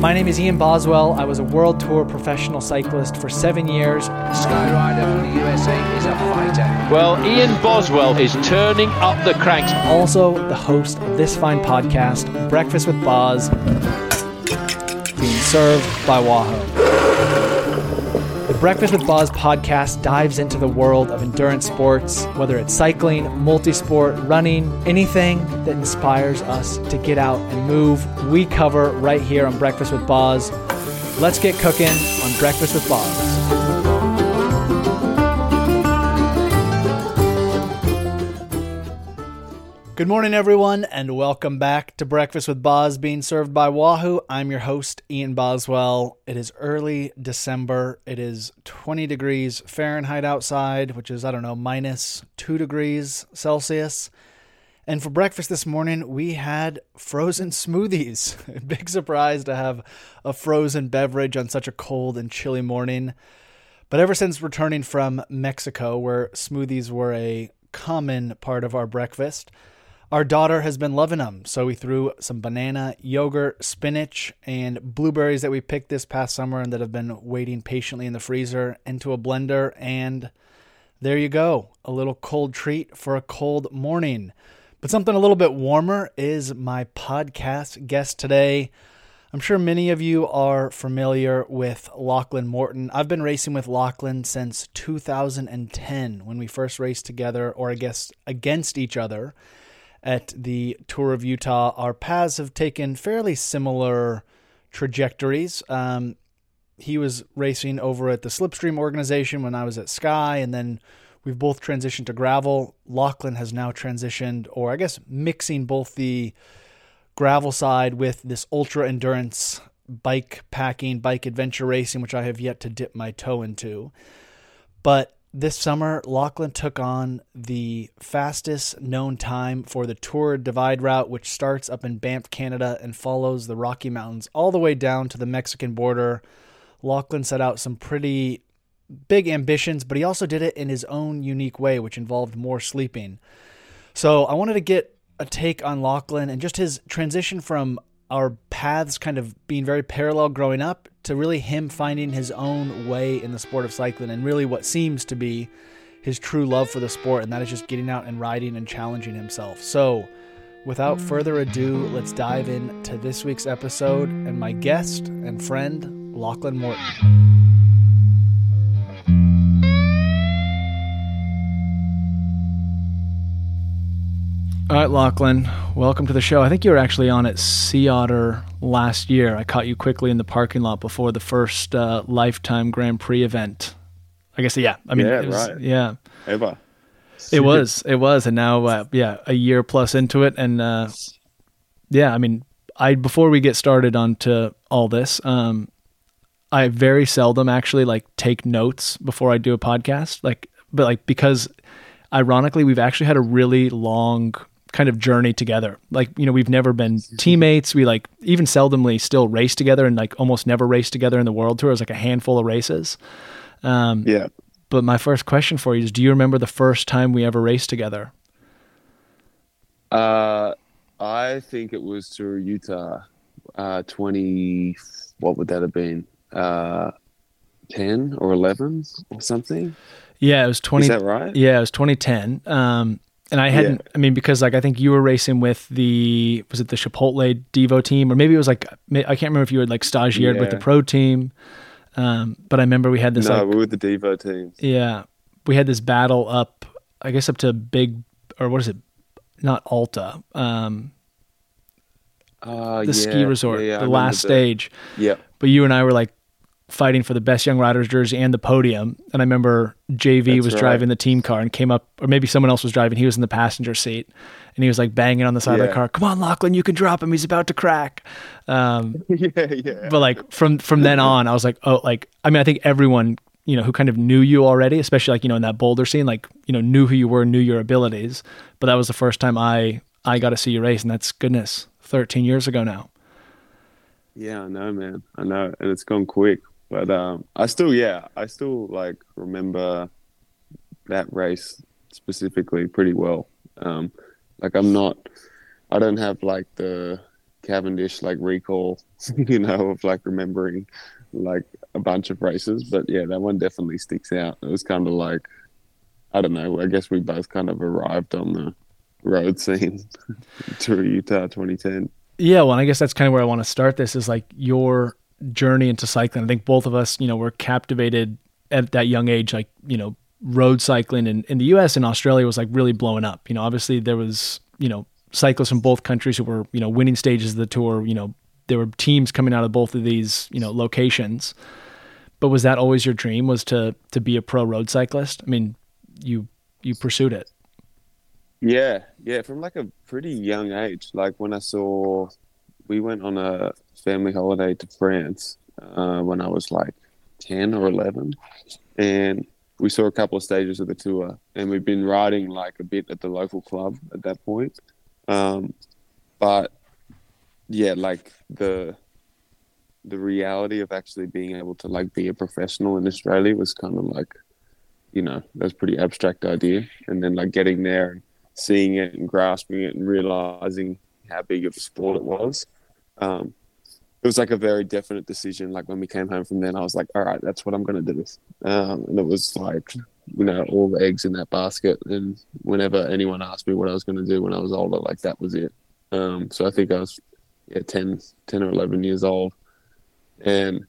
My name is Ian Boswell. I was a world tour professional cyclist for seven years. Skyrider from the USA is a fighter. Well, Ian Boswell is turning up the cranks. Also, the host of this fine podcast, Breakfast with Boz, being served by Wahoo. Breakfast with Boz podcast dives into the world of endurance sports, whether it's cycling, multisport, running, anything that inspires us to get out and move. We cover right here on Breakfast with Boz. Let's get cooking on Breakfast with Boz. Good morning, everyone, and welcome back to Breakfast with Boz, being served by Wahoo. I'm your host, Ian Boswell. It is early December. It is 20 degrees Fahrenheit outside, which is, I don't know, minus two degrees Celsius. And for breakfast this morning, we had frozen smoothies. Big surprise to have a frozen beverage on such a cold and chilly morning. But ever since returning from Mexico, where smoothies were a common part of our breakfast, our daughter has been loving them, so we threw some banana, yogurt, spinach, and blueberries that we picked this past summer and that have been waiting patiently in the freezer into a blender. And there you go a little cold treat for a cold morning. But something a little bit warmer is my podcast guest today. I'm sure many of you are familiar with Lachlan Morton. I've been racing with Lachlan since 2010 when we first raced together, or I guess against each other at the Tour of Utah, our paths have taken fairly similar trajectories. Um, he was racing over at the Slipstream organization when I was at Sky, and then we've both transitioned to gravel. Lachlan has now transitioned, or I guess mixing both the gravel side with this ultra endurance bike packing, bike adventure racing, which I have yet to dip my toe into. But this summer, Lachlan took on the fastest known time for the Tour Divide route, which starts up in Banff, Canada, and follows the Rocky Mountains all the way down to the Mexican border. Lachlan set out some pretty big ambitions, but he also did it in his own unique way, which involved more sleeping. So I wanted to get a take on Lachlan and just his transition from our paths kind of being very parallel growing up to really him finding his own way in the sport of cycling and really what seems to be his true love for the sport, and that is just getting out and riding and challenging himself. So, without mm. further ado, let's dive into this week's episode and my guest and friend, Lachlan Morton. All right, Lachlan, welcome to the show. I think you were actually on at Sea Otter last year. I caught you quickly in the parking lot before the first uh, Lifetime Grand Prix event. I guess, yeah. I mean, yeah, it was, right. Yeah. Ever. It was, it was. And now, uh, yeah, a year plus into it. And uh, yeah, I mean, I before we get started onto all this, um, I very seldom actually like take notes before I do a podcast. Like, but like, because ironically, we've actually had a really long kind of journey together. Like, you know, we've never been teammates. We like even seldomly still race together and like almost never race together in the world tour. It was like a handful of races. Um, Yeah. But my first question for you is do you remember the first time we ever raced together? Uh, I think it was through Utah. Uh, twenty. What would that have been? Uh, ten or eleven or something. Yeah, it was 20. Is that right? Yeah, it was 2010. Um, and I hadn't, I mean, because like I think you were racing with the, was it the Chipotle Devo team? Or maybe it was like, I can't remember if you had like stagiated with the pro team. Um, but I remember we had this no, like, we were with the Devo teams. Yeah, we had this battle up, I guess up to big, or what is it? Not Alta, um, Uh, the ski resort, yeah, yeah, the last that. stage. Yeah. But you and I were like fighting for the best young riders jersey and the podium. And I remember JV That's was right. driving the team car and came up, or maybe someone else was driving. He was in the passenger seat, and he was like banging on the side of the car. Come on, Lachlan, you can drop him. He's about to crack. Um, yeah, yeah. but like from from then on, I was like, oh, like I mean, I think everyone you know who kind of knew you already, especially like you know in that Boulder scene, like you know knew who you were, knew your abilities. But that was the first time I I got to see you race, and that's goodness, thirteen years ago now. Yeah, I know, man. I know, and it's gone quick. But um, I still, yeah, I still like remember that race specifically pretty well. Um, like I'm not, I don't have like the Cavendish like recall, you know, of like remembering like a bunch of races. But yeah, that one definitely sticks out. It was kind of like, I don't know. I guess we both kind of arrived on the road scene to Utah 2010. Yeah, well, I guess that's kind of where I want to start. This is like your journey into cycling. I think both of us, you know, were captivated at that young age, like you know, road cycling in, in the U.S. and Australia was like really blowing up. You know, obviously there was you know cyclists from both countries who were you know winning stages of the tour. You know, there were teams coming out of both of these you know locations. But was that always your dream? Was to to be a pro road cyclist? I mean, you you pursued it. Yeah, yeah, from like a pretty young age. Like when I saw, we went on a family holiday to France uh, when I was like ten or eleven, and we saw a couple of stages of the tour, and we've been riding like a bit at the local club at that point. Um, but yeah, like the the reality of actually being able to like be a professional in Australia was kind of like, you know, that's pretty abstract idea, and then like getting there and seeing it and grasping it and realizing how big of a sport it was. Um, it was like a very definite decision. Like when we came home from then, I was like, all right, that's what I'm going to do. Um, and it was like, you know, all the eggs in that basket. And whenever anyone asked me what I was going to do when I was older, like that was it. Um, so I think I was yeah, 10, 10 or 11 years old. And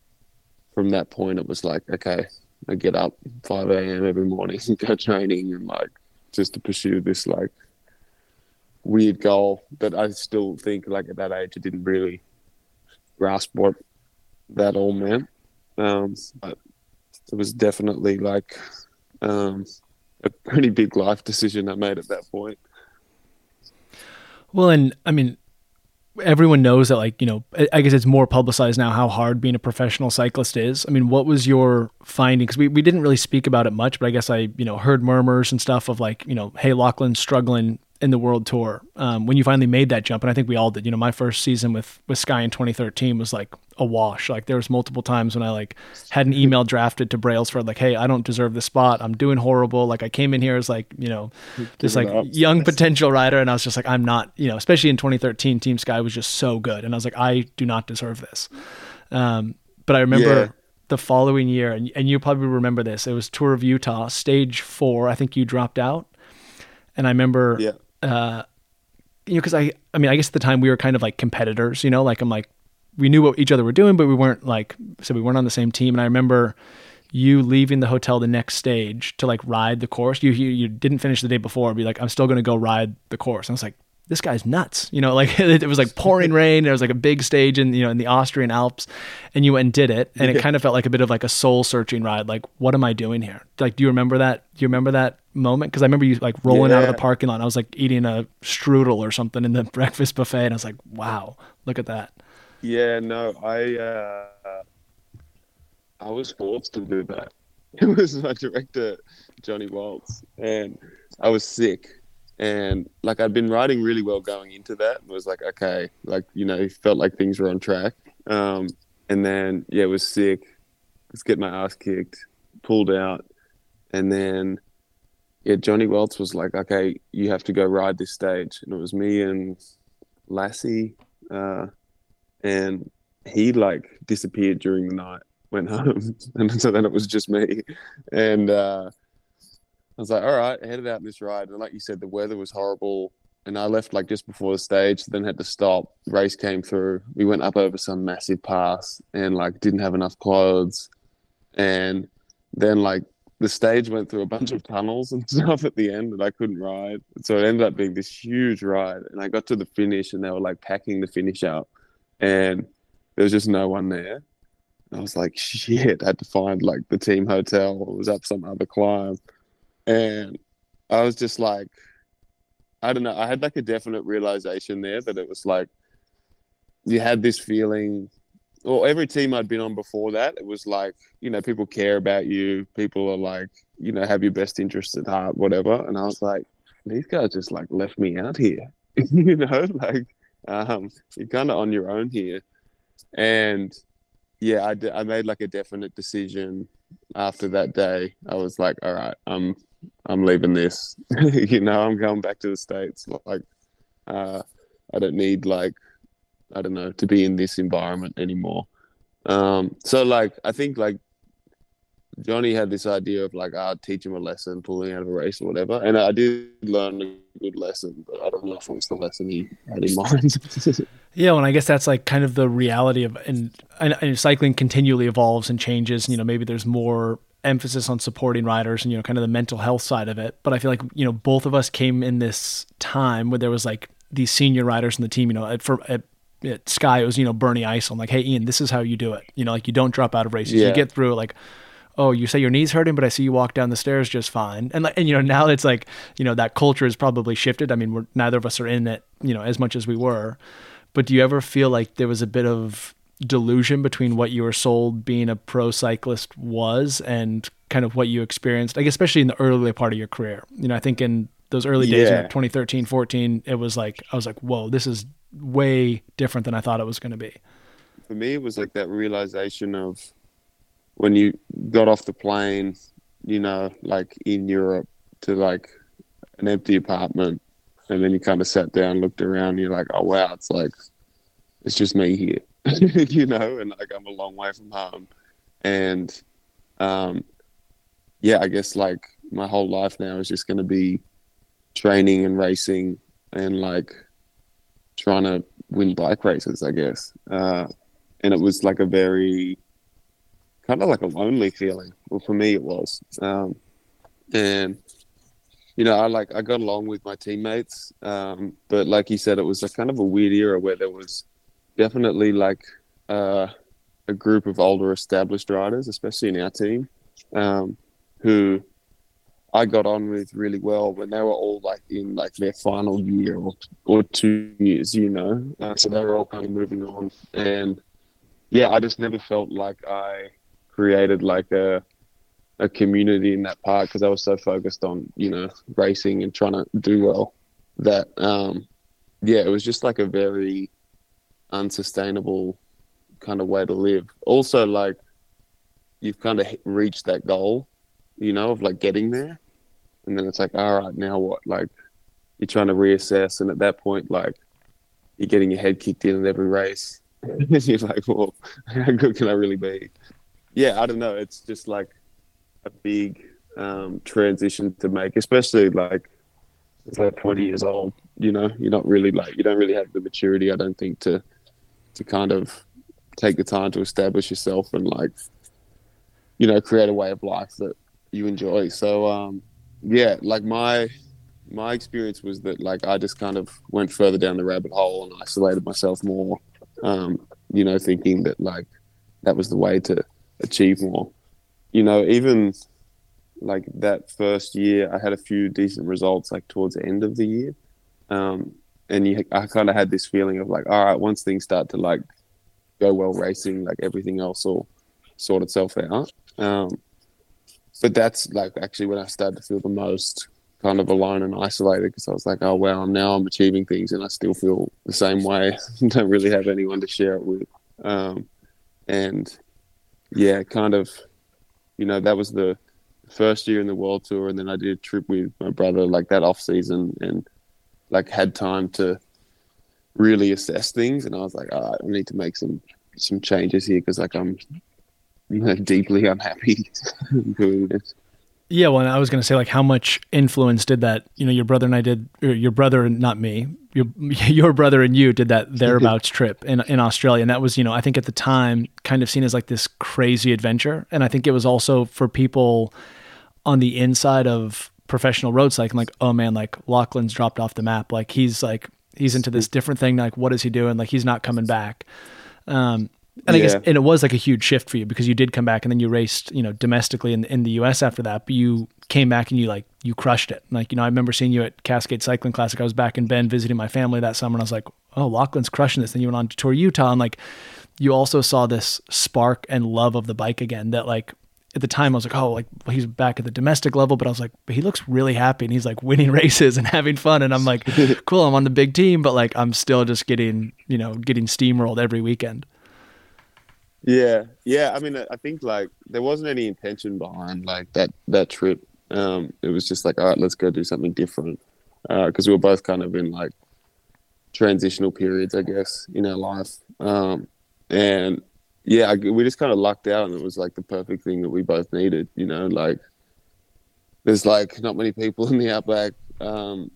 from that point, it was like, okay, I get up 5 a.m. every morning and go training and like just to pursue this like weird goal that I still think like at that age I didn't really grasp what that all meant. Um, but it was definitely like um, a pretty big life decision I made at that point. Well, and I mean, everyone knows that, like, you know, I guess it's more publicized now how hard being a professional cyclist is. I mean, what was your finding? Because we, we didn't really speak about it much, but I guess I, you know, heard murmurs and stuff of like, you know, hey, Lachlan's struggling in the world tour um, when you finally made that jump and i think we all did. You know my first season with with sky in 2013 was like a wash. Like there was multiple times when i like had an email drafted to brailsford like hey i don't deserve the spot. I'm doing horrible. Like i came in here as like you know this like young potential rider and i was just like i'm not you know especially in 2013 team sky was just so good and i was like i do not deserve this. Um, but i remember yeah. the following year and, and you probably remember this it was tour of utah stage four i think you dropped out. And i remember yeah uh, you know, because I, I mean, I guess at the time we were kind of like competitors, you know, like I'm like, we knew what each other were doing, but we weren't like, so we weren't on the same team. And I remember you leaving the hotel the next stage to like ride the course. You, you, you didn't finish the day before, be like, I'm still going to go ride the course. And I was like, this guy's nuts. You know, like it, was like pouring rain. There was like a big stage in, you know, in the Austrian Alps and you went and did it. And it kind of felt like a bit of like a soul searching ride. Like, what am I doing here? Like, do you remember that? Do you remember that moment? Cause I remember you like rolling yeah. out of the parking lot. I was like eating a strudel or something in the breakfast buffet. And I was like, wow, look at that. Yeah, no, I, uh, I was forced to do that. It was my director, Johnny Weltz, and I was sick and like I'd been riding really well going into that. and was like okay, like you know, felt like things were on track. Um, and then yeah, it was sick. Let's get my ass kicked, pulled out, and then yeah, Johnny Weltz was like, okay, you have to go ride this stage, and it was me and Lassie, uh, and he like disappeared during the night, went home, and so then it was just me, and. uh I was like, all right, headed out this ride. And like you said, the weather was horrible. And I left like just before the stage, then had to stop. Race came through. We went up over some massive pass and like didn't have enough clothes. And then like the stage went through a bunch of tunnels and stuff at the end and I couldn't ride. So it ended up being this huge ride. And I got to the finish and they were like packing the finish up and there was just no one there. And I was like, shit, I had to find like the team hotel. It was up some other climb and I was just like, I don't know. I had like a definite realization there that it was like you had this feeling. Well, every team I'd been on before that, it was like you know people care about you. People are like you know have your best interests at heart, whatever. And I was like, these guys just like left me out here. you know, like um, you're kind of on your own here. And yeah, I, d- I made like a definite decision after that day. I was like, all right, I'm I'm leaving this. you know, I'm going back to the states. Like, uh, I don't need like I don't know to be in this environment anymore. Um, so like I think like Johnny had this idea of like I'll teach him a lesson, pulling out of a race or whatever, and I did learn a good lesson, but I don't know if it was the lesson he had in mind. Yeah, well, and I guess that's like kind of the reality of and, and, and cycling continually evolves and changes. You know, maybe there's more emphasis on supporting riders and you know kind of the mental health side of it. But I feel like you know both of us came in this time where there was like these senior riders in the team. You know, at, for at, at Sky it was you know Bernie. I'm like, hey Ian, this is how you do it. You know, like you don't drop out of races. Yeah. You get through it like oh, you say your knee's hurting, but I see you walk down the stairs just fine. And like and you know now it's like you know that culture has probably shifted. I mean, we're neither of us are in it, you know, as much as we were. But do you ever feel like there was a bit of delusion between what you were sold being a pro cyclist was and kind of what you experienced? Like especially in the early part of your career. You know, I think in those early days, Yeah. 2013, 14, it was like I was like, whoa, this is way different than I thought it was going to be. For me, it was like that realization of when you got off the plane, you know, like in Europe to like an empty apartment, and then you kind of sat down, looked around, and you're like, oh wow, it's like it's just me here, you know, and like I'm a long way from home, and um, yeah, I guess like my whole life now is just going to be training and racing and like trying to win bike races, I guess. Uh, and it was like a very kind of like a lonely feeling. Well, for me, it was. Um, and you know, I like I got along with my teammates, um, but like you said, it was a kind of a weird era where there was definitely like uh, a group of older established riders, especially in our team, um, who I got on with really well when they were all like in like their final year or, or two years, you know. Uh, so they were all kind of moving on, and yeah, I just never felt like I created like a a community in that part because I was so focused on you know racing and trying to do well that um yeah it was just like a very unsustainable kind of way to live. Also like you've kind of reached that goal you know of like getting there. And then it's like all right now what? Like you're trying to reassess and at that point like you're getting your head kicked in in every race. You're like well how good can I really be? Yeah I don't know. It's just like a big um, transition to make, especially like it's like 20 years old. You know, you're not really like you don't really have the maturity, I don't think, to to kind of take the time to establish yourself and like you know create a way of life that you enjoy. So um, yeah, like my my experience was that like I just kind of went further down the rabbit hole and isolated myself more. Um, you know, thinking that like that was the way to achieve more you know, even like that first year, I had a few decent results like towards the end of the year. Um, and you, I kind of had this feeling of like, all right, once things start to like go well racing, like everything else will sort itself out. Um, but that's like actually when I started to feel the most kind of alone and isolated because I was like, oh, wow, now I'm achieving things and I still feel the same way. Don't really have anyone to share it with. Um, and yeah, kind of you know, that was the first year in the world tour, and then I did a trip with my brother like that off season, and like had time to really assess things. And I was like, all right, I need to make some some changes here because like I'm you know deeply unhappy doing this. Yeah, well, and I was going to say, like, how much influence did that? You know, your brother and I did, your brother and not me, your your brother and you did that thereabouts trip in in Australia, and that was, you know, I think at the time kind of seen as like this crazy adventure, and I think it was also for people on the inside of professional road cycling, like, oh man, like Lachlan's dropped off the map, like he's like he's into this different thing, like what is he doing? Like he's not coming back. Um, and I guess, and it was like a huge shift for you because you did come back and then you raced, you know, domestically in, in the US after that, but you came back and you like, you crushed it. Like, you know, I remember seeing you at Cascade Cycling Classic. I was back in Bend visiting my family that summer and I was like, oh, Lachlan's crushing this. Then you went on to tour Utah and like, you also saw this spark and love of the bike again that like, at the time I was like, oh, like well, he's back at the domestic level, but I was like, but he looks really happy and he's like winning races and having fun. And I'm like, cool, I'm on the big team, but like I'm still just getting, you know, getting steamrolled every weekend. Yeah, yeah. I mean, I think like there wasn't any intention behind like that that trip. Um, it was just like, all right, let's go do something different because we were both kind of in like transitional periods, I guess, in our life. Um, and yeah, I, we just kind of lucked out, and it was like the perfect thing that we both needed. You know, like there's like not many people in the outback. Um,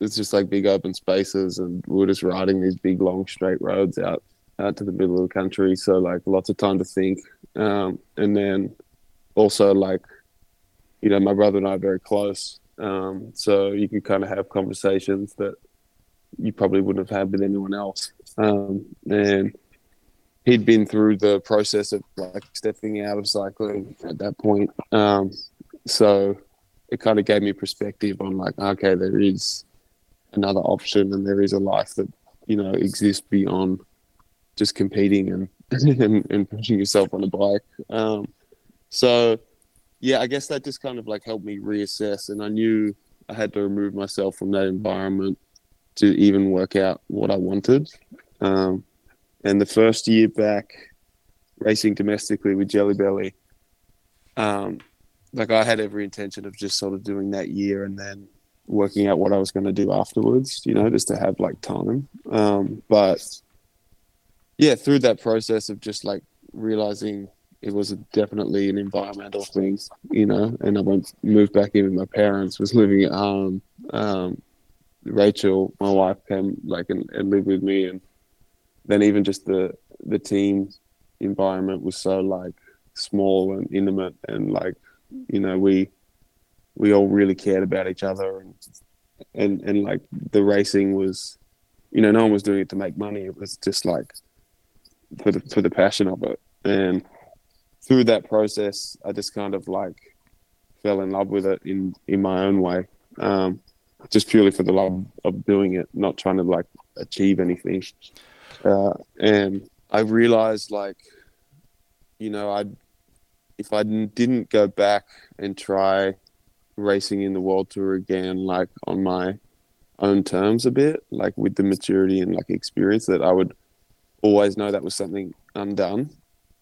it's just like big open spaces, and we are just riding these big long straight roads out out to the middle of the country. So like lots of time to think, um, and then also like you know my brother and I are very close, um, so you can kind of have conversations that you probably wouldn't have had with anyone else. Um, and he'd been through the process of like stepping out of cycling at that point. Um, so it kind of gave me perspective on like, okay, there is another option and there is a life that, you know, exists beyond just competing and, and, and pushing yourself on a bike. Um, so yeah, I guess that just kind of like helped me reassess and I knew I had to remove myself from that environment to even work out what I wanted. Um, and the first year back racing domestically with Jelly Belly, um, like I had every intention of just sort of doing that year and then working out what I was going to do afterwards, you know, just to have like time. Um, but yeah, through that process of just like realizing it was definitely an environmental thing, you know, and I went moved back in with my parents, was living at home. Um, Rachel, my wife, came like and, and lived with me, and then even just the the team environment was so like small and intimate and like you know we we all really cared about each other and and and like the racing was you know no one was doing it to make money. It was just like for the for the passion of it. And through that process i just kind of like fell in love with it in in my own way um just purely for the love of doing it not trying to like achieve anything uh, and I realized, like, you know, I if I didn't go back and try racing in the world tour again, like on my own terms a bit, like with the maturity and like experience, that I would always know that was something undone.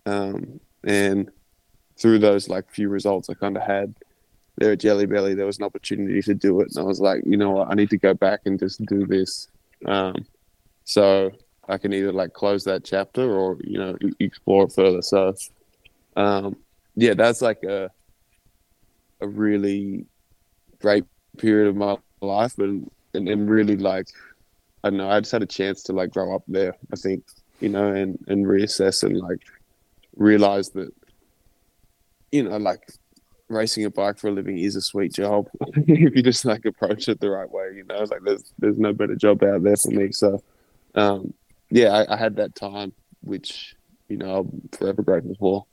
Um, and through those like few results I kind of had there at Jelly Belly, there was an opportunity to do it, and I was like, you know what, I need to go back and just do this. Um, so I can either like close that chapter or you know explore it further. So, um, yeah, that's like a a really great period of my life, and and, and really like I don't know, I just had a chance to like grow up there. I think you know, and and reassess and like realize that you know, like racing a bike for a living is a sweet job if you just like approach it the right way. You know, like there's there's no better job out there for me. So, um, yeah, I, I, had that time, which you know I'm forever grateful for.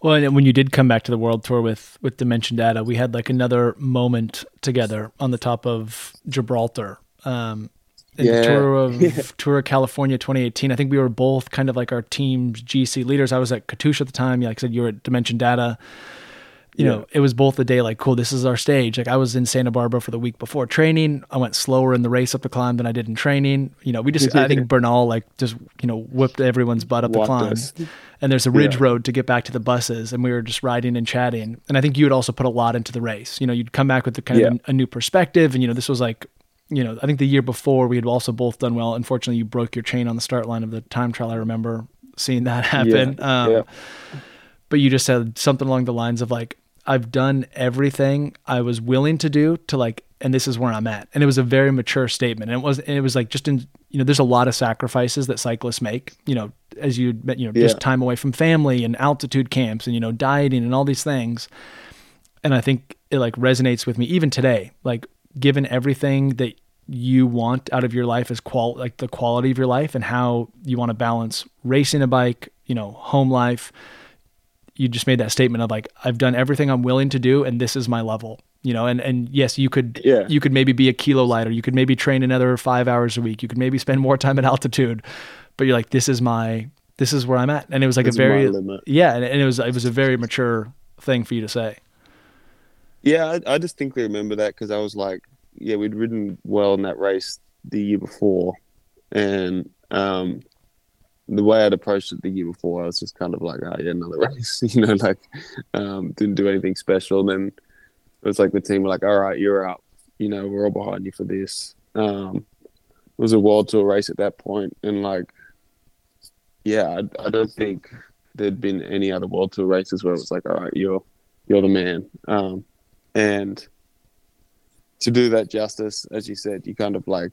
Well, and when you did come back to the world tour with with Dimension Data, we had like another moment together on the top of Gibraltar. Um, in yeah. the tour of yeah. Tour of California 2018. I think we were both kind of like our team's GC leaders. I was at Katusha at the time. Like I said, you were at Dimension Data you yeah. know, it was both the day like, cool, this is our stage. Like I was in Santa Barbara for the week before training. I went slower in the race up the climb than I did in training. You know, we just, I think Bernal like just, you know, whipped everyone's butt up Walked the climb. Us. And there's a ridge yeah. road to get back to the buses. And we were just riding and chatting. And I think you had also put a lot into the race. You know, you'd come back with the kind yeah. of a, a new perspective. And, you know, this was like, you know, I think the year before we had also both done well. Unfortunately, you broke your chain on the start line of the time trial. I remember seeing that happen. Yeah. Um, but you just said something along the lines of like, I've done everything I was willing to do to like, and this is where I'm at. And it was a very mature statement. And it was, and it was like just in, you know, there's a lot of sacrifices that cyclists make, you know, as you, you know, yeah. just time away from family and altitude camps and, you know, dieting and all these things. And I think it like resonates with me even today, like given everything that you want out of your life as qual like the quality of your life and how you want to balance racing a bike, you know, home life, you just made that statement of like I've done everything I'm willing to do and this is my level you know? And and yes you could yeah. you could maybe be a kilo lighter. You could maybe train another 5 hours a week. You could maybe spend more time at altitude but you're like this is my this is where I'm at. And it was like this a very yeah and, and, it was it was a very mature thing for you to say. Yeah I, I distinctly remember that because I was like yeah we'd ridden well in that race the year before. And um the way I'd approached it the year before, I was just kind of like, oh yeah, another race, you know, like um, didn't do anything special. And then it was like the team were like, all right, you're up, you know, we're all behind you for this. Um, was a world tour race at that point, and like, yeah, I, I don't think there'd been any other world tour races where it was like, all right, you're you're the man, um, and to do that justice, as you said, you kind of like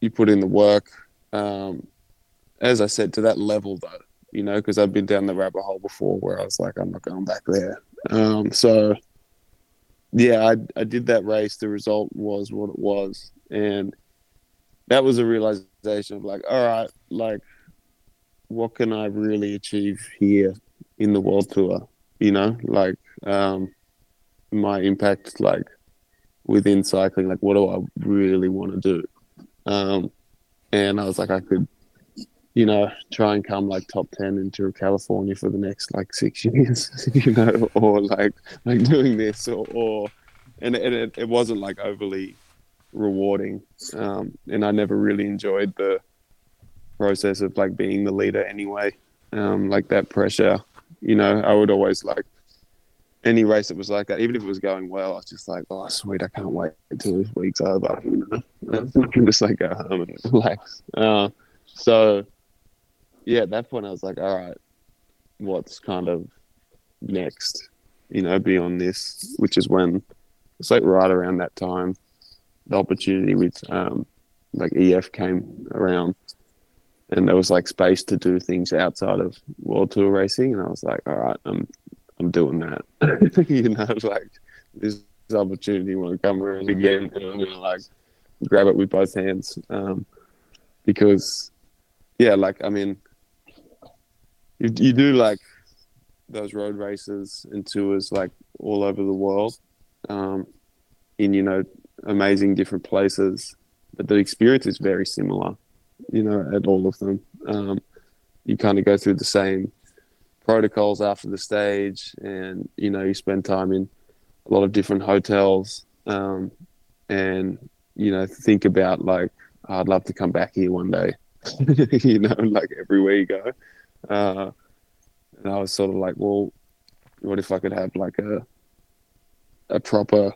you put in the work. Um, as I said, to that level though, you know, because I've been down the rabbit hole before where I was like, I'm not going back there. Um, so yeah, I, I did that race. The result was what it was, and that was a realization of like, all right, like, what can I really achieve here in the world tour? You know, like, um, my impact, like, within cycling, like, what do I really want to do? Um, and I was like, I could, you know, try and come like top ten into California for the next like six years, you know, or like like doing this, or, or and, and it, it wasn't like overly rewarding, um, and I never really enjoyed the process of like being the leader anyway, um, like that pressure, you know, I would always like any race that was like that, even if it was going well, I was just like, oh, sweet, I can't wait until this week's over. I can just like go home and relax. Uh, so, yeah, at that point, I was like, all right, what's kind of next, you know, beyond this, which is when it's like right around that time, the opportunity with um, like EF came around. And there was like space to do things outside of World Tour racing, and I was like, "All right, I'm I'm doing that. you know, like this opportunity want to come around again, and I'm gonna like grab it with both hands. Um, because, yeah, like I mean, you you do like those road races and tours like all over the world, um, in you know amazing different places, but the experience is very similar. You know, at all of them, um, you kind of go through the same protocols after the stage, and you know you spend time in a lot of different hotels, um, and you know think about like oh, I'd love to come back here one day, you know, like everywhere you go. Uh, and I was sort of like, well, what if I could have like a a proper,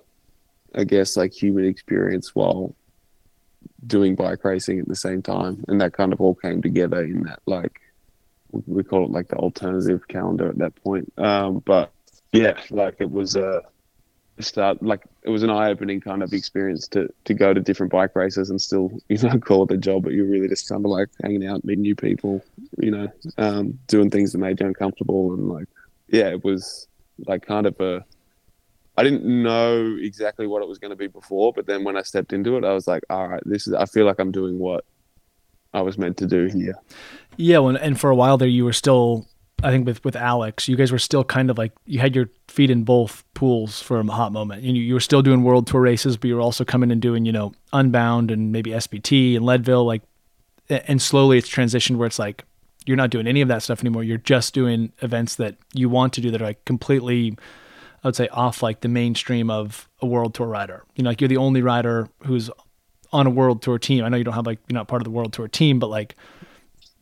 I guess, like human experience while doing bike racing at the same time, and that kind of all came together in that like we call it like the alternative calendar at that point. Um, but yeah, like it was a start, like it was an eye opening kind of experience to, to go to different bike races and still, you know, call it a job, but you're really just kind of like hanging out, meeting new people, you know, um, doing things that made you uncomfortable. And like, yeah, it was like kind of a, I didn't know exactly what it was going to be before, but then when I stepped into it, I was like, all right, this is, I feel like I'm doing what I was meant to do here. Yeah, well, and for a while there, you were still, I think, with with Alex, you guys were still kind of like you had your feet in both pools for a hot moment. You you were still doing world tour races, but you were also coming and doing, you know, Unbound and maybe SBT and Leadville, like, and slowly it's transitioned where it's like you're not doing any of that stuff anymore. You're just doing events that you want to do that are like completely, I would say, off like the mainstream of a world tour rider. You know, like you're the only rider who's on a world tour team. I know you don't have like you're not part of the world tour team, but like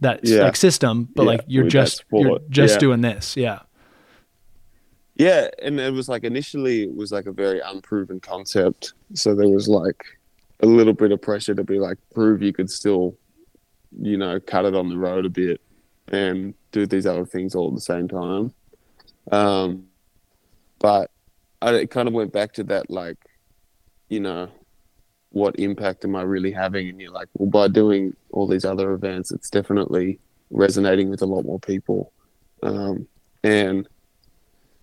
that yeah. like system, but yeah, like you're just you're just yeah. doing this. Yeah. Yeah, and it was like initially it was like a very unproven concept. So there was like a little bit of pressure to be like prove you could still, you know, cut it on the road a bit and do these other things all at the same time. Um, but I, it kind of went back to that like, you know, what impact am I really having? And you're like, well, by doing all these other events, it's definitely resonating with a lot more people. Um, and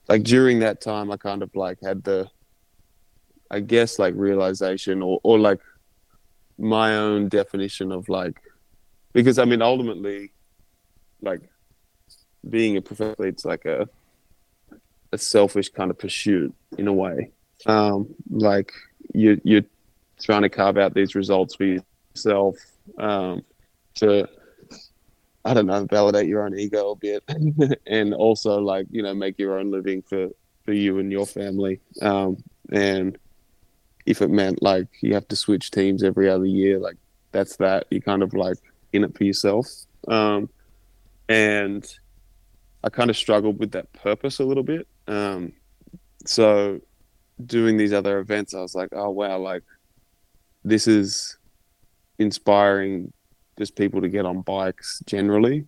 like during that time, I kind of like had the, I guess, like realization or, or like my own definition of like, because I mean, ultimately, like being a professional, it's like a, a selfish kind of pursuit in a way. Um, like you, you're trying to carve out these results for yourself um, to I don't know validate your own ego a bit and also like you know make your own living for for you and your family. Um, and if it meant like you have to switch teams every other year like that's that. You kind of like in it for yourself. Um, and I kind of struggled with that purpose a little bit. Um, so doing these other events I was like oh wow like this is inspiring just people to get on bikes generally.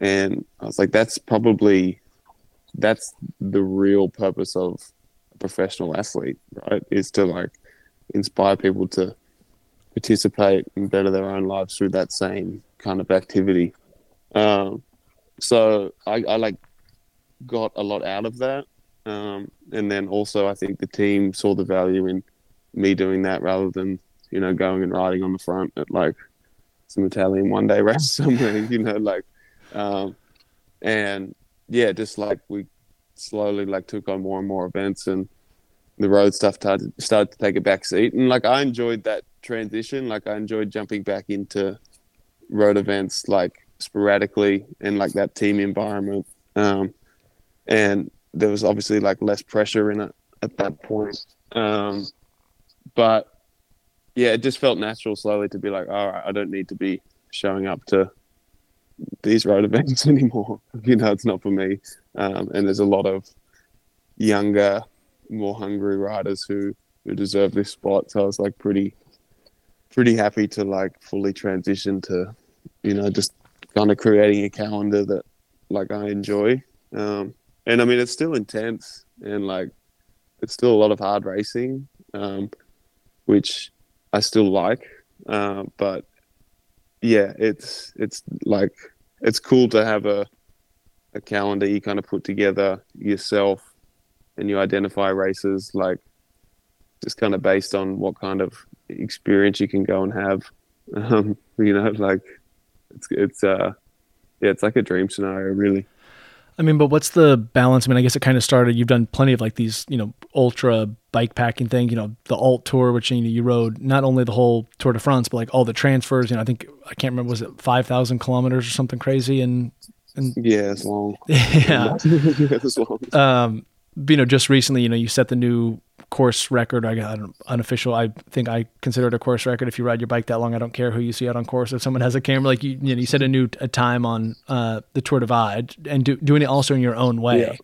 And I was like, that's probably that's the real purpose of a professional athlete, right? Is to like inspire people to participate and better their own lives through that same kind of activity. Um, so I, I like got a lot out of that. Um, and then also I think the team saw the value in me doing that rather than, you know, going and riding on the front at like some Italian one day race somewhere, you know, like, um, and yeah, just like we slowly like took on more and more events and the road stuff started, to take a back seat. And like, I enjoyed that transition. Like I enjoyed jumping back into road events, like sporadically in like that team environment. Um, and there was obviously like less pressure in it at that point. Um, but yeah, it just felt natural slowly to be like, all right, I don't need to be showing up to these road events anymore. you know, it's not for me. Um, and there's a lot of younger, more hungry riders who who deserve this spot. So I was like pretty pretty happy to like fully transition to, you know, just kind of creating a calendar that like I enjoy. Um, and I mean, it's still intense and like it's still a lot of hard racing, um, which I still like. Uh, but yeah, it's it's like it's cool to have a a calendar you kind of put together yourself, and you identify races like just kind of based on what kind of experience you can go and have. Um, you know, like it's it's uh yeah, it's like a dream scenario, really. I mean, but what's the balance? I mean, I guess it kind of started. You've done plenty of like these, you know, ultra bike packing thing. You know, the Alt Tour, which you know you rode not only the whole Tour de France, but like all the transfers. You know, I think I can't remember was it five thousand kilometers or something crazy, and and yeah, it's long. yeah, it's long. Um, you know, just recently, you know, you set the new course record. I got an unofficial. I think I consider it a course record. If you ride your bike that long, I don't care who you see out on course. If someone has a camera, like you, you know, you set a new a time on uh, the Tour Divide and do, doing it also in your own way, yeah.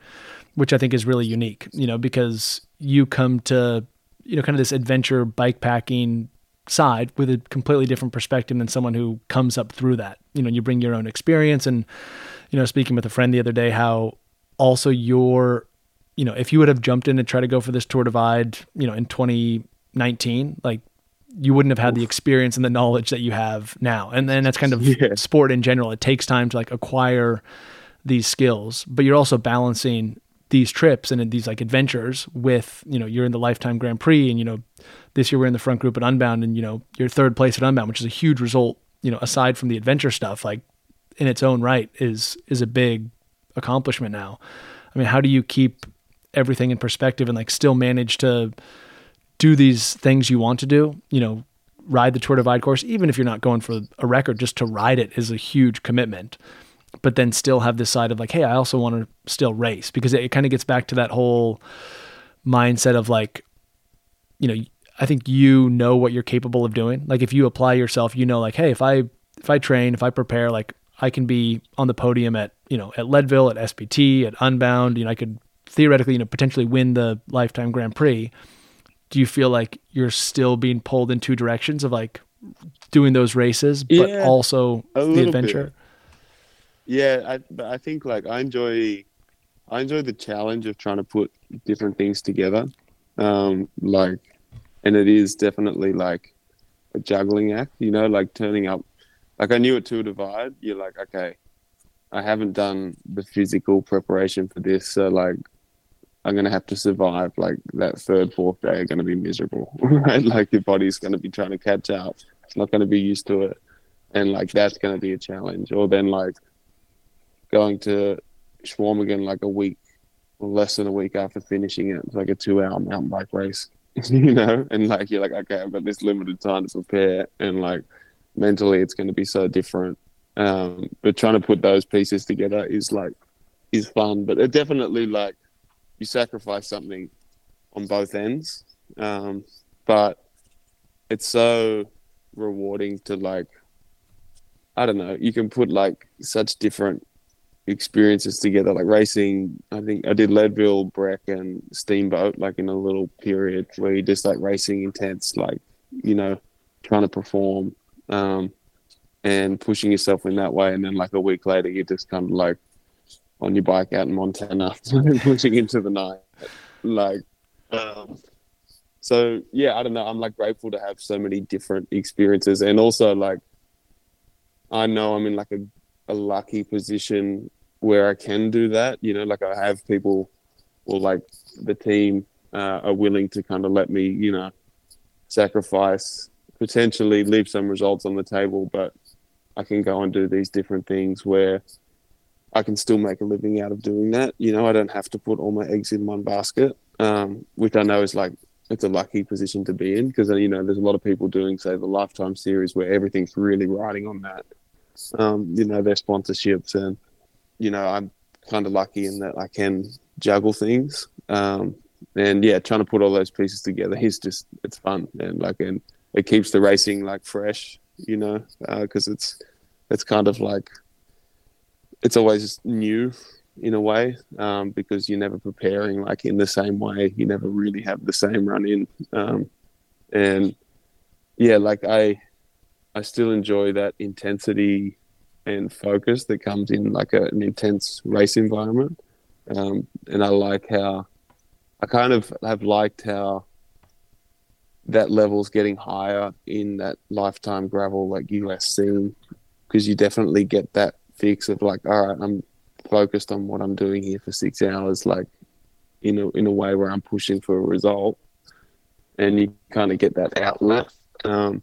which I think is really unique. You know, because you come to you know kind of this adventure bike packing side with a completely different perspective than someone who comes up through that. You know, you bring your own experience and you know, speaking with a friend the other day, how also your you know, if you would have jumped in and tried to go for this Tour Divide, you know, in 2019, like you wouldn't have had the experience and the knowledge that you have now. And then that's kind of yeah. sport in general. It takes time to like acquire these skills, but you're also balancing these trips and these like adventures with, you know, you're in the lifetime Grand Prix and, you know, this year we're in the front group at Unbound and, you know, you're third place at Unbound, which is a huge result, you know, aside from the adventure stuff, like in its own right is, is a big accomplishment now. I mean, how do you keep everything in perspective and like still manage to do these things you want to do, you know, ride the Tour Divide course, even if you're not going for a record, just to ride it is a huge commitment. But then still have this side of like, hey, I also want to still race because it, it kind of gets back to that whole mindset of like, you know, I think you know what you're capable of doing. Like if you apply yourself, you know, like, hey, if I if I train, if I prepare, like I can be on the podium at you know at Leadville, at SBT, at Unbound. You know, I could theoretically, you know, potentially win the lifetime Grand Prix, do you feel like you're still being pulled in two directions of like doing those races, but yeah, also the adventure? Bit. Yeah, I I think like I enjoy I enjoy the challenge of trying to put different things together. Um, like, and it is definitely like a juggling act, you know, like turning up. Like I knew it to a divide. You're like, okay, I haven't done the physical preparation for this, so like I'm gonna have to survive like that third, fourth day are gonna be miserable, right? Like your body's gonna be trying to catch up. It's not gonna be used to it. And like that's gonna be a challenge. Or then like going to Schwalm like a week less than a week after finishing it. It's like a two hour mountain bike race. you know? And like you're like, okay, I've got this limited time to prepare and like mentally it's gonna be so different. Um, but trying to put those pieces together is like is fun. But it definitely like you sacrifice something on both ends. Um, but it's so rewarding to like, I don't know, you can put like such different experiences together, like racing. I think I did Leadville, Breck, and Steamboat, like in a little period where you just like racing intense, like, you know, trying to perform. um, and pushing yourself in that way. And then like a week later, you're just kind of like on your bike out in Montana, pushing into the night, like. Um, so yeah, I don't know. I'm like grateful to have so many different experiences, and also like I know I'm in like a, a lucky position where I can do that. You know, like I have people, or like the team uh, are willing to kind of let me, you know, sacrifice, potentially leave some results on the table, but I can go and do these different things where I can still make a living out of doing that. You know, I don't have to put all my eggs in one basket, um, which I know is like it's a lucky position to be in because you know there's a lot of people doing say the lifetime series where everything's really riding on that um, you know their sponsorships and you know i'm kind of lucky in that i can juggle things um, and yeah trying to put all those pieces together is just it's fun and like and it keeps the racing like fresh you know because uh, it's it's kind of like it's always new in a way um, because you're never preparing like in the same way. You never really have the same run in, um, and yeah, like I, I still enjoy that intensity and focus that comes in like a, an intense race environment, um, and I like how I kind of have liked how that level's getting higher in that lifetime gravel like US scene because you definitely get that fix of like, all right, I'm focused on what I'm doing here for six hours, like in a in a way where I'm pushing for a result, and you kind of get that outlet. Um,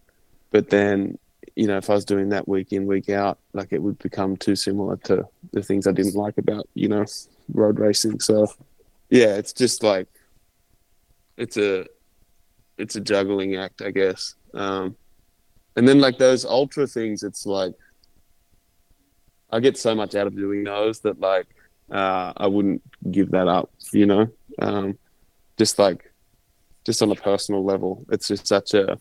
but then, you know, if I was doing that week in week out, like it would become too similar to the things I didn't like about you know road racing. So, yeah, it's just like it's a it's a juggling act, I guess. Um, and then like those ultra things, it's like I get so much out of doing those that like uh, I wouldn't give that up. You know, um, just like just on a personal level, it's just such a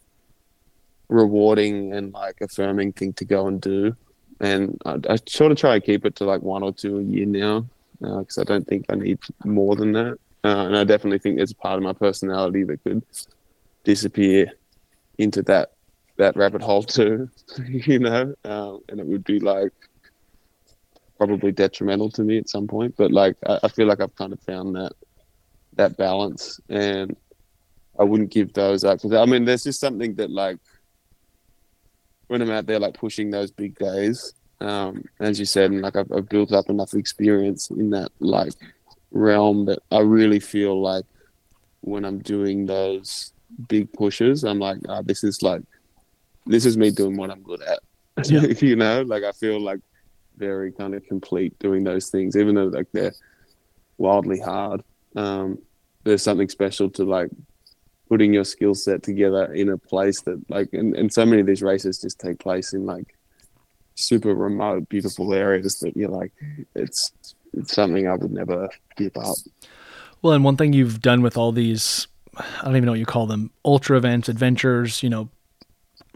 rewarding and like affirming thing to go and do. And I, I sort of try to keep it to like one or two a year now because uh, I don't think I need more than that. Uh, and I definitely think there's a part of my personality that could disappear into that that rabbit hole too, you know. Um, and it would be like probably detrimental to me at some point. But like I, I feel like I've kind of found that that balance, and I wouldn't give those up. I mean, there's just something that like when I'm out there like pushing those big days, um, as you said, and like I've, I've built up enough experience in that like realm that I really feel like when I'm doing those big pushes, I'm like, oh, this is like, this is me doing what I'm good at. Yeah. you know, like I feel like very kind of complete doing those things, even though like they're wildly hard. Um, there's something special to like putting your skill set together in a place that like, and, and so many of these races just take place in like super remote, beautiful areas that you're like, it's, it's something I would never give up. Well, and one thing you've done with all these, I don't even know what you call them, ultra events, adventures, you know,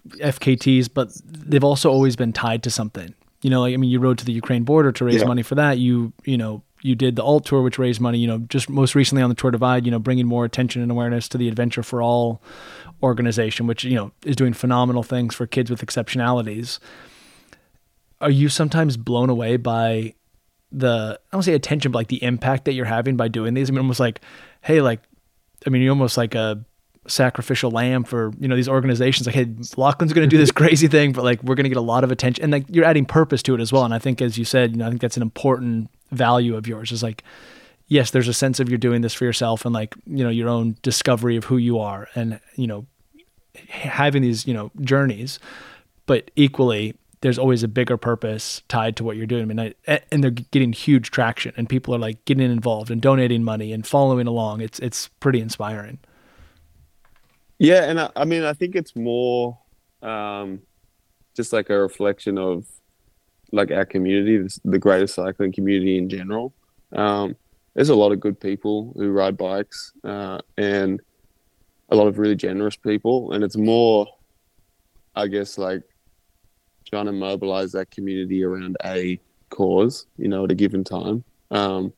FKTs, but they've also always been tied to something. You know, like I mean, you rode to the Ukraine border to raise yeah. money for that. You you know you did the alt tour, which raised money. You know, just most recently on the Tour Divide, you know, bringing more attention and awareness to the Adventure for All organization, which you know is doing phenomenal things for kids with exceptionalities. Are you sometimes blown away by the I don't say attention, but like the impact that you're having by doing these? I mean, almost like, hey, like, I mean, you're almost like a sacrificial lamb for you know these organizations like hey lachlan's going to do this crazy thing but like we're going to get a lot of attention and like you're adding purpose to it as well and i think as you said you know i think that's an important value of yours is like yes there's a sense of you're doing this for yourself and like you know your own discovery of who you are and you know having these you know journeys but equally there's always a bigger purpose tied to what you're doing. I mean, I, and they're getting huge traction, and people are like getting involved and donating money and following along. It's it's pretty inspiring. Yeah, and I, I mean, I think it's more um, just like a reflection of like our community, the greater cycling community in general. Um, there's a lot of good people who ride bikes, uh, and a lot of really generous people, and it's more, I guess, like trying to mobilize that community around a cause, you know, at a given time. Um,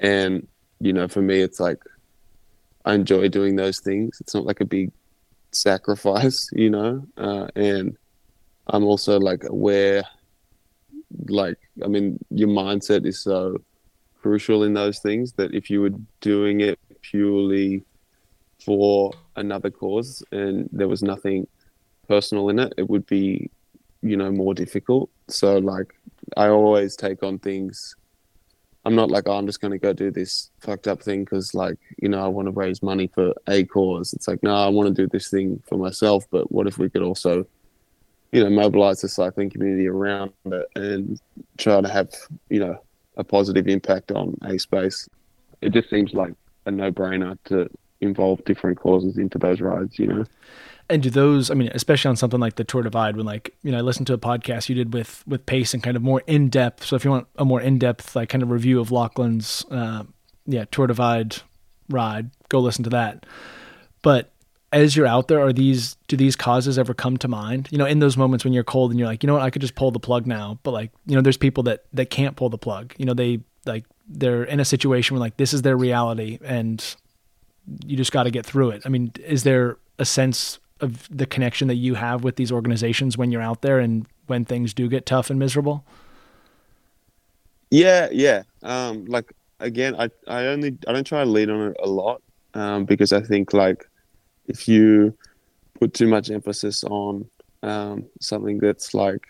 and you know, for me, it's like I enjoy doing those things. It's not like a big sacrifice, you know, uh, and I'm also like aware, like I mean, your mindset is so crucial in those things that if you were doing it purely for another cause and there was nothing personal in it, it would be, you know, more difficult. So like I always take on things. I'm not like, oh, I'm just going to go do this fucked up thing because, like, you know, I want to raise money for a cause. It's like, no, I want to do this thing for myself. But what if we could also, you know, mobilize the cycling community around it and try to have, you know, a positive impact on a space? It just seems like a no brainer to involve different causes into those rides, you know? And do those, I mean, especially on something like the Tour Divide, when like, you know, I listened to a podcast you did with, with Pace and kind of more in depth. So if you want a more in depth, like kind of review of Lachlan's, uh, yeah, Tour Divide ride, go listen to that. But as you're out there, are these, do these causes ever come to mind? You know, in those moments when you're cold and you're like, you know what, I could just pull the plug now. But like, you know, there's people that, that can't pull the plug. You know, they like, they're in a situation where like, this is their reality and you just got to get through it. I mean, is there a sense of the connection that you have with these organizations when you're out there and when things do get tough and miserable? Yeah, yeah. Um, like again, I, I only I don't try to lead on it a lot um, because I think like if you put too much emphasis on um, something that's like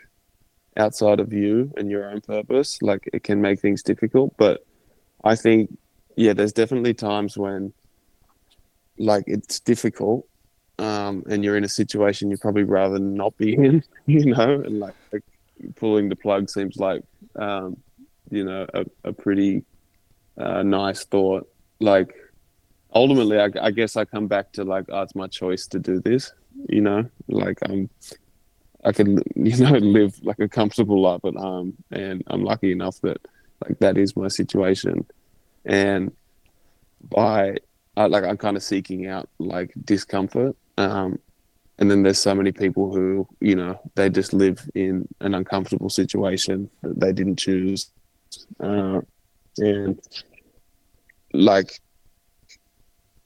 outside of you and your own purpose, like it can make things difficult. But I think yeah, there's definitely times when like it's difficult um, and you're in a situation you'd probably rather not be in, you know, and like, like pulling the plug seems like, um, you know, a, a pretty uh, nice thought. Like, ultimately, I, I, guess I come back to like, oh, it's my choice to do this, you know, like I'm, I can, you know, live like a comfortable life at home, and I'm lucky enough that like that is my situation, and by like I'm kind of seeking out like discomfort um, and then there's so many people who, you know, they just live in an uncomfortable situation that they didn't choose. Uh, and like,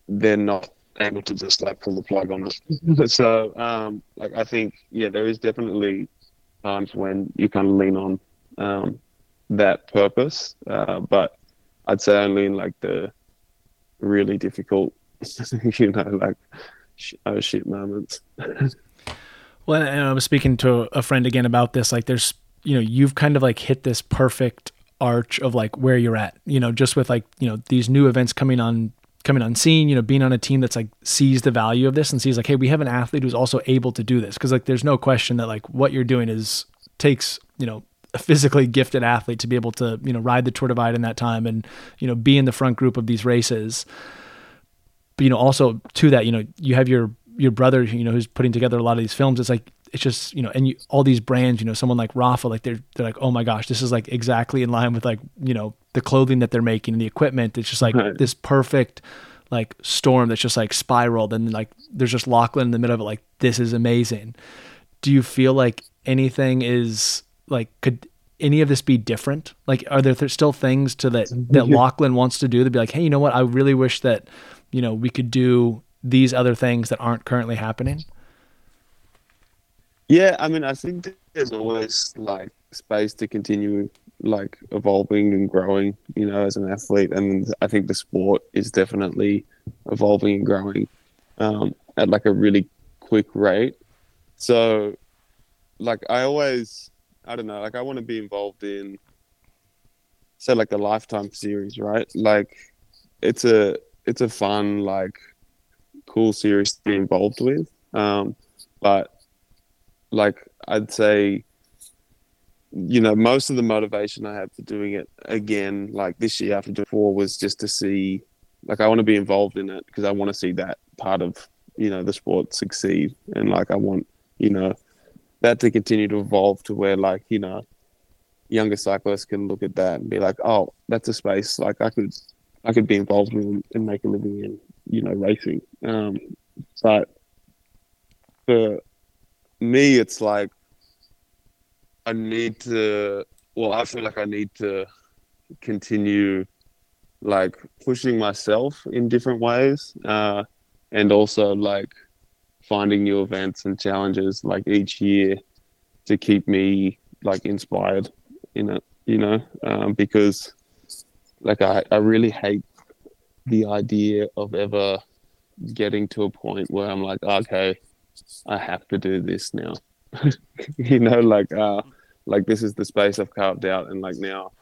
they're not able to just like pull the plug on it. so, um, like, I think, yeah, there is definitely times when you kind of lean on um, that purpose. Uh, but I'd say only in like the really difficult, you know, like oh shit moments. well, and I was speaking to a friend again about this. Like, there's, you know, you've kind of like hit this perfect arch of like where you're at. You know, just with like you know these new events coming on coming on scene, you know, being on a team that's like sees the value of this and sees like, hey, we have an athlete who's also able to do this. Cause like there's no question that like what you're doing is takes, you know, a physically gifted athlete to be able to, you know, ride the Tour Divide in that time and, you know, be in the front group of these races but you know also to that you know you have your your brother you know who's putting together a lot of these films. It's like it's just you know and you, all these brands you know someone like Rapha like they're they're like oh my gosh this is like exactly in line with like you know the clothing that they're making and the equipment. It's just like right. this perfect like storm that's just like spiraled and like there's just Lachlan in the middle of it like this is amazing. Do you feel like anything is like could any of this be different? Like are there th- still things to that that Lachlan wants to do to be like hey you know what? I really wish that you know, we could do these other things that aren't currently happening? Yeah, I mean, I think there's always like space to continue like evolving and growing, you know, as an athlete. And I think the sport is definitely evolving and growing um, at like a really quick rate. So, like, I always, I don't know, like, I want to be involved in, say, like a Lifetime series, right? Like, it's a, it's a fun like cool series to be involved with. Um, but like I'd say, you know, most of the motivation I had for doing it again, like this year after before, was just to see, like, I want to be involved in it because I want to see that part of, you know, the sport succeed, and like I want, you know, that to continue to evolve to where, like, you know, younger cyclists can look at that and be like, oh, that's a space like I could I could be involved in and make a living in, you know, racing. Um, but for me, it's like I need to. Well, I feel like I need to continue, like pushing myself in different ways, uh, and also like finding new events and challenges like each year to keep me like inspired in it, you know, um, because like I, I really hate the idea of ever getting to a point where I'm like, okay, I have to do this now. you know, like uh like this is the space I've carved out and like now,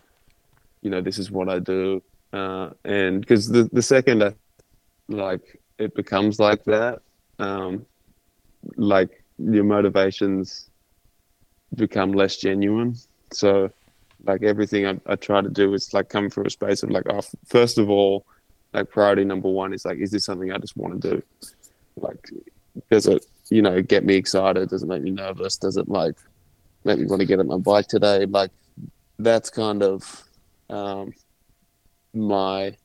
you know, this is what I do. Uh and because the the second I like it becomes like that, um like your motivations become less genuine. So like everything I, I try to do is like come from a space of like oh, first of all like priority number one is like is this something i just want to do? Like does it you know get me excited? Does it make me nervous? Does it like make me want to get on my bike today? Like that's kind of um, my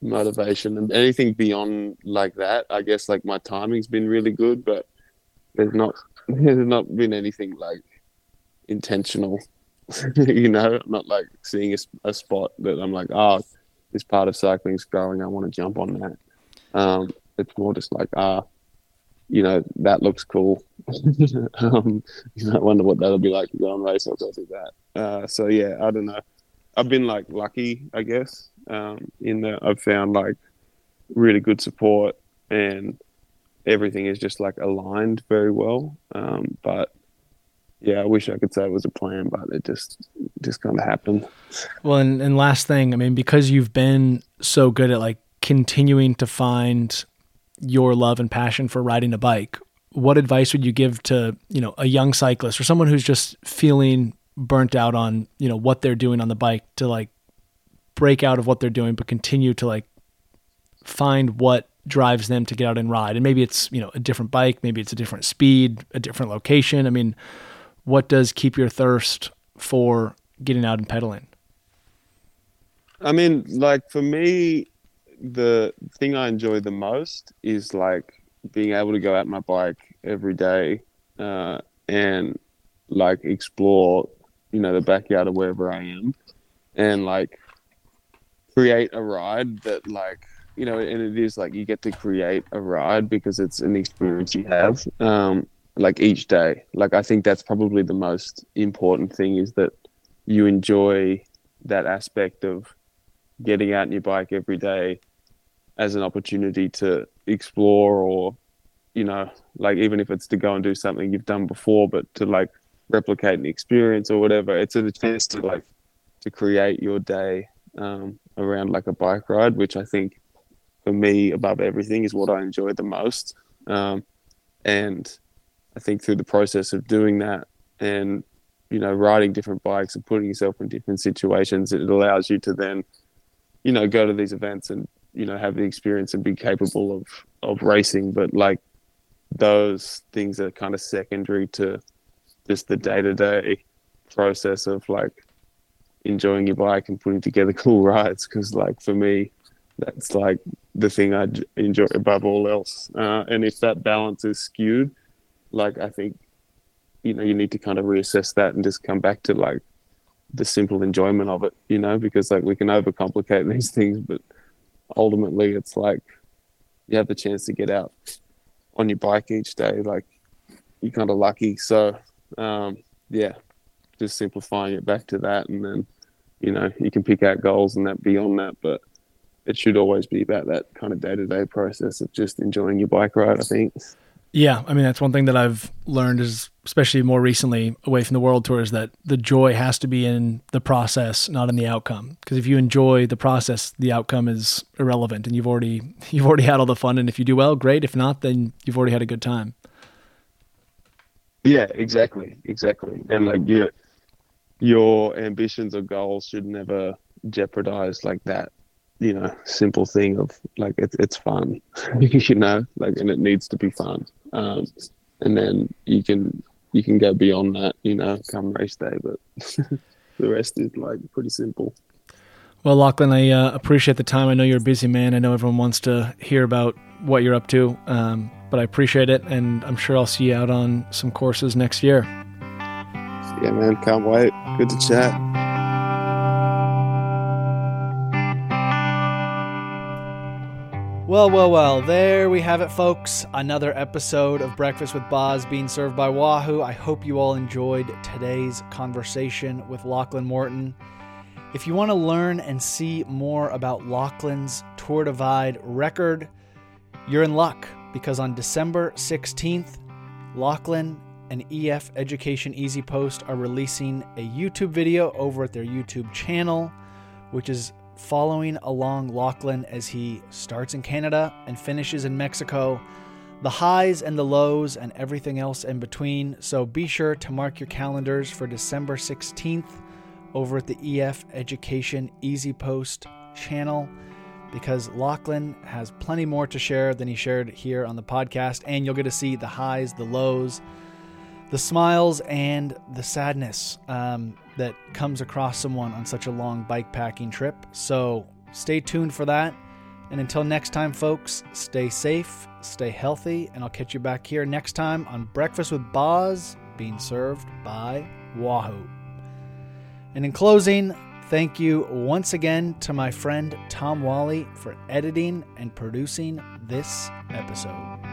motivation. And anything beyond like that i guess like my timing's been really good but there's not there's not been anything like intentional you know I'm not like seeing a, a spot that i'm like oh this part of cycling's growing i want to jump on that. Um, it's more just like ah you know that looks cool. Um, you know, i wonder what that'll be like to go on race i'll go do that. Uh, so yeah i don't know. I've been like lucky i guess um, in that i've found like really good support and everything is just like aligned very well. Um, but yeah, I wish I could say it was a plan, but it just just kind of happened. Well, and, and last thing, I mean, because you've been so good at like continuing to find your love and passion for riding a bike, what advice would you give to you know a young cyclist or someone who's just feeling burnt out on you know what they're doing on the bike to like break out of what they're doing, but continue to like find what drives them to get out and ride, and maybe it's you know a different bike, maybe it's a different speed, a different location. I mean what does keep your thirst for getting out and pedaling? I mean, like for me, the thing I enjoy the most is like being able to go out my bike every day uh, and like explore, you know, the backyard of wherever I am, and like create a ride that like you know, and it is like you get to create a ride because it's an experience you have. Um, like each day. Like I think that's probably the most important thing is that you enjoy that aspect of getting out on your bike every day as an opportunity to explore or you know like even if it's to go and do something you've done before but to like replicate an experience or whatever it's a chance to like to create your day um, around like a bike ride which i think for me above everything is what i enjoy the most um, and I think through the process of doing that and you know riding different bikes and putting yourself in different situations, it allows you to then you know go to these events and you know have the experience and be capable of of racing. But like those things are kind of secondary to just the day to day process of like enjoying your bike and putting together cool rides. Because like for me, that's like the thing I enjoy above all else. Uh, and if that balance is skewed, like I think you know you need to kind of reassess that and just come back to like the simple enjoyment of it, you know, because like we can overcomplicate these things, but ultimately it's like you have the chance to get out on your bike each day. Like you're kind of lucky. So um, yeah, just simplifying it back to that, and then you know you can pick out goals and that beyond that, but it should always be about that kind of day to day process of just enjoying your bike ride. I think. Yeah, I mean that's one thing that I've learned is especially more recently away from the world tour is that the joy has to be in the process, not in the outcome. Because if you enjoy the process, the outcome is irrelevant, and you've already you've already had all the fun. And if you do well, great. If not, then you've already had a good time. Yeah, exactly, exactly. And like your your ambitions or goals should never jeopardize like that you know simple thing of like it's it's fun. You know like and it needs to be fun. Um, and then you can you can go beyond that you know come race day but the rest is like pretty simple. Well lachlan i uh, appreciate the time. I know you're a busy man. I know everyone wants to hear about what you're up to um, but i appreciate it and i'm sure i'll see you out on some courses next year. Yeah man can't wait. Good to chat Well, well, well, there we have it, folks. Another episode of Breakfast with Boz being served by Wahoo. I hope you all enjoyed today's conversation with Lachlan Morton. If you want to learn and see more about Lachlan's Tour Divide record, you're in luck because on December 16th, Lachlan and EF Education EasyPost are releasing a YouTube video over at their YouTube channel, which is following along Lachlan as he starts in Canada and finishes in Mexico, the highs and the lows, and everything else in between. So be sure to mark your calendars for December 16th over at the EF Education EasyPost channel because Lachlan has plenty more to share than he shared here on the podcast, and you'll get to see the highs, the lows, the smiles, and the sadness um, that comes across someone on such a long bike packing trip. So stay tuned for that. And until next time, folks, stay safe, stay healthy, and I'll catch you back here next time on Breakfast with Boz, being served by Wahoo. And in closing, thank you once again to my friend Tom Wally for editing and producing this episode.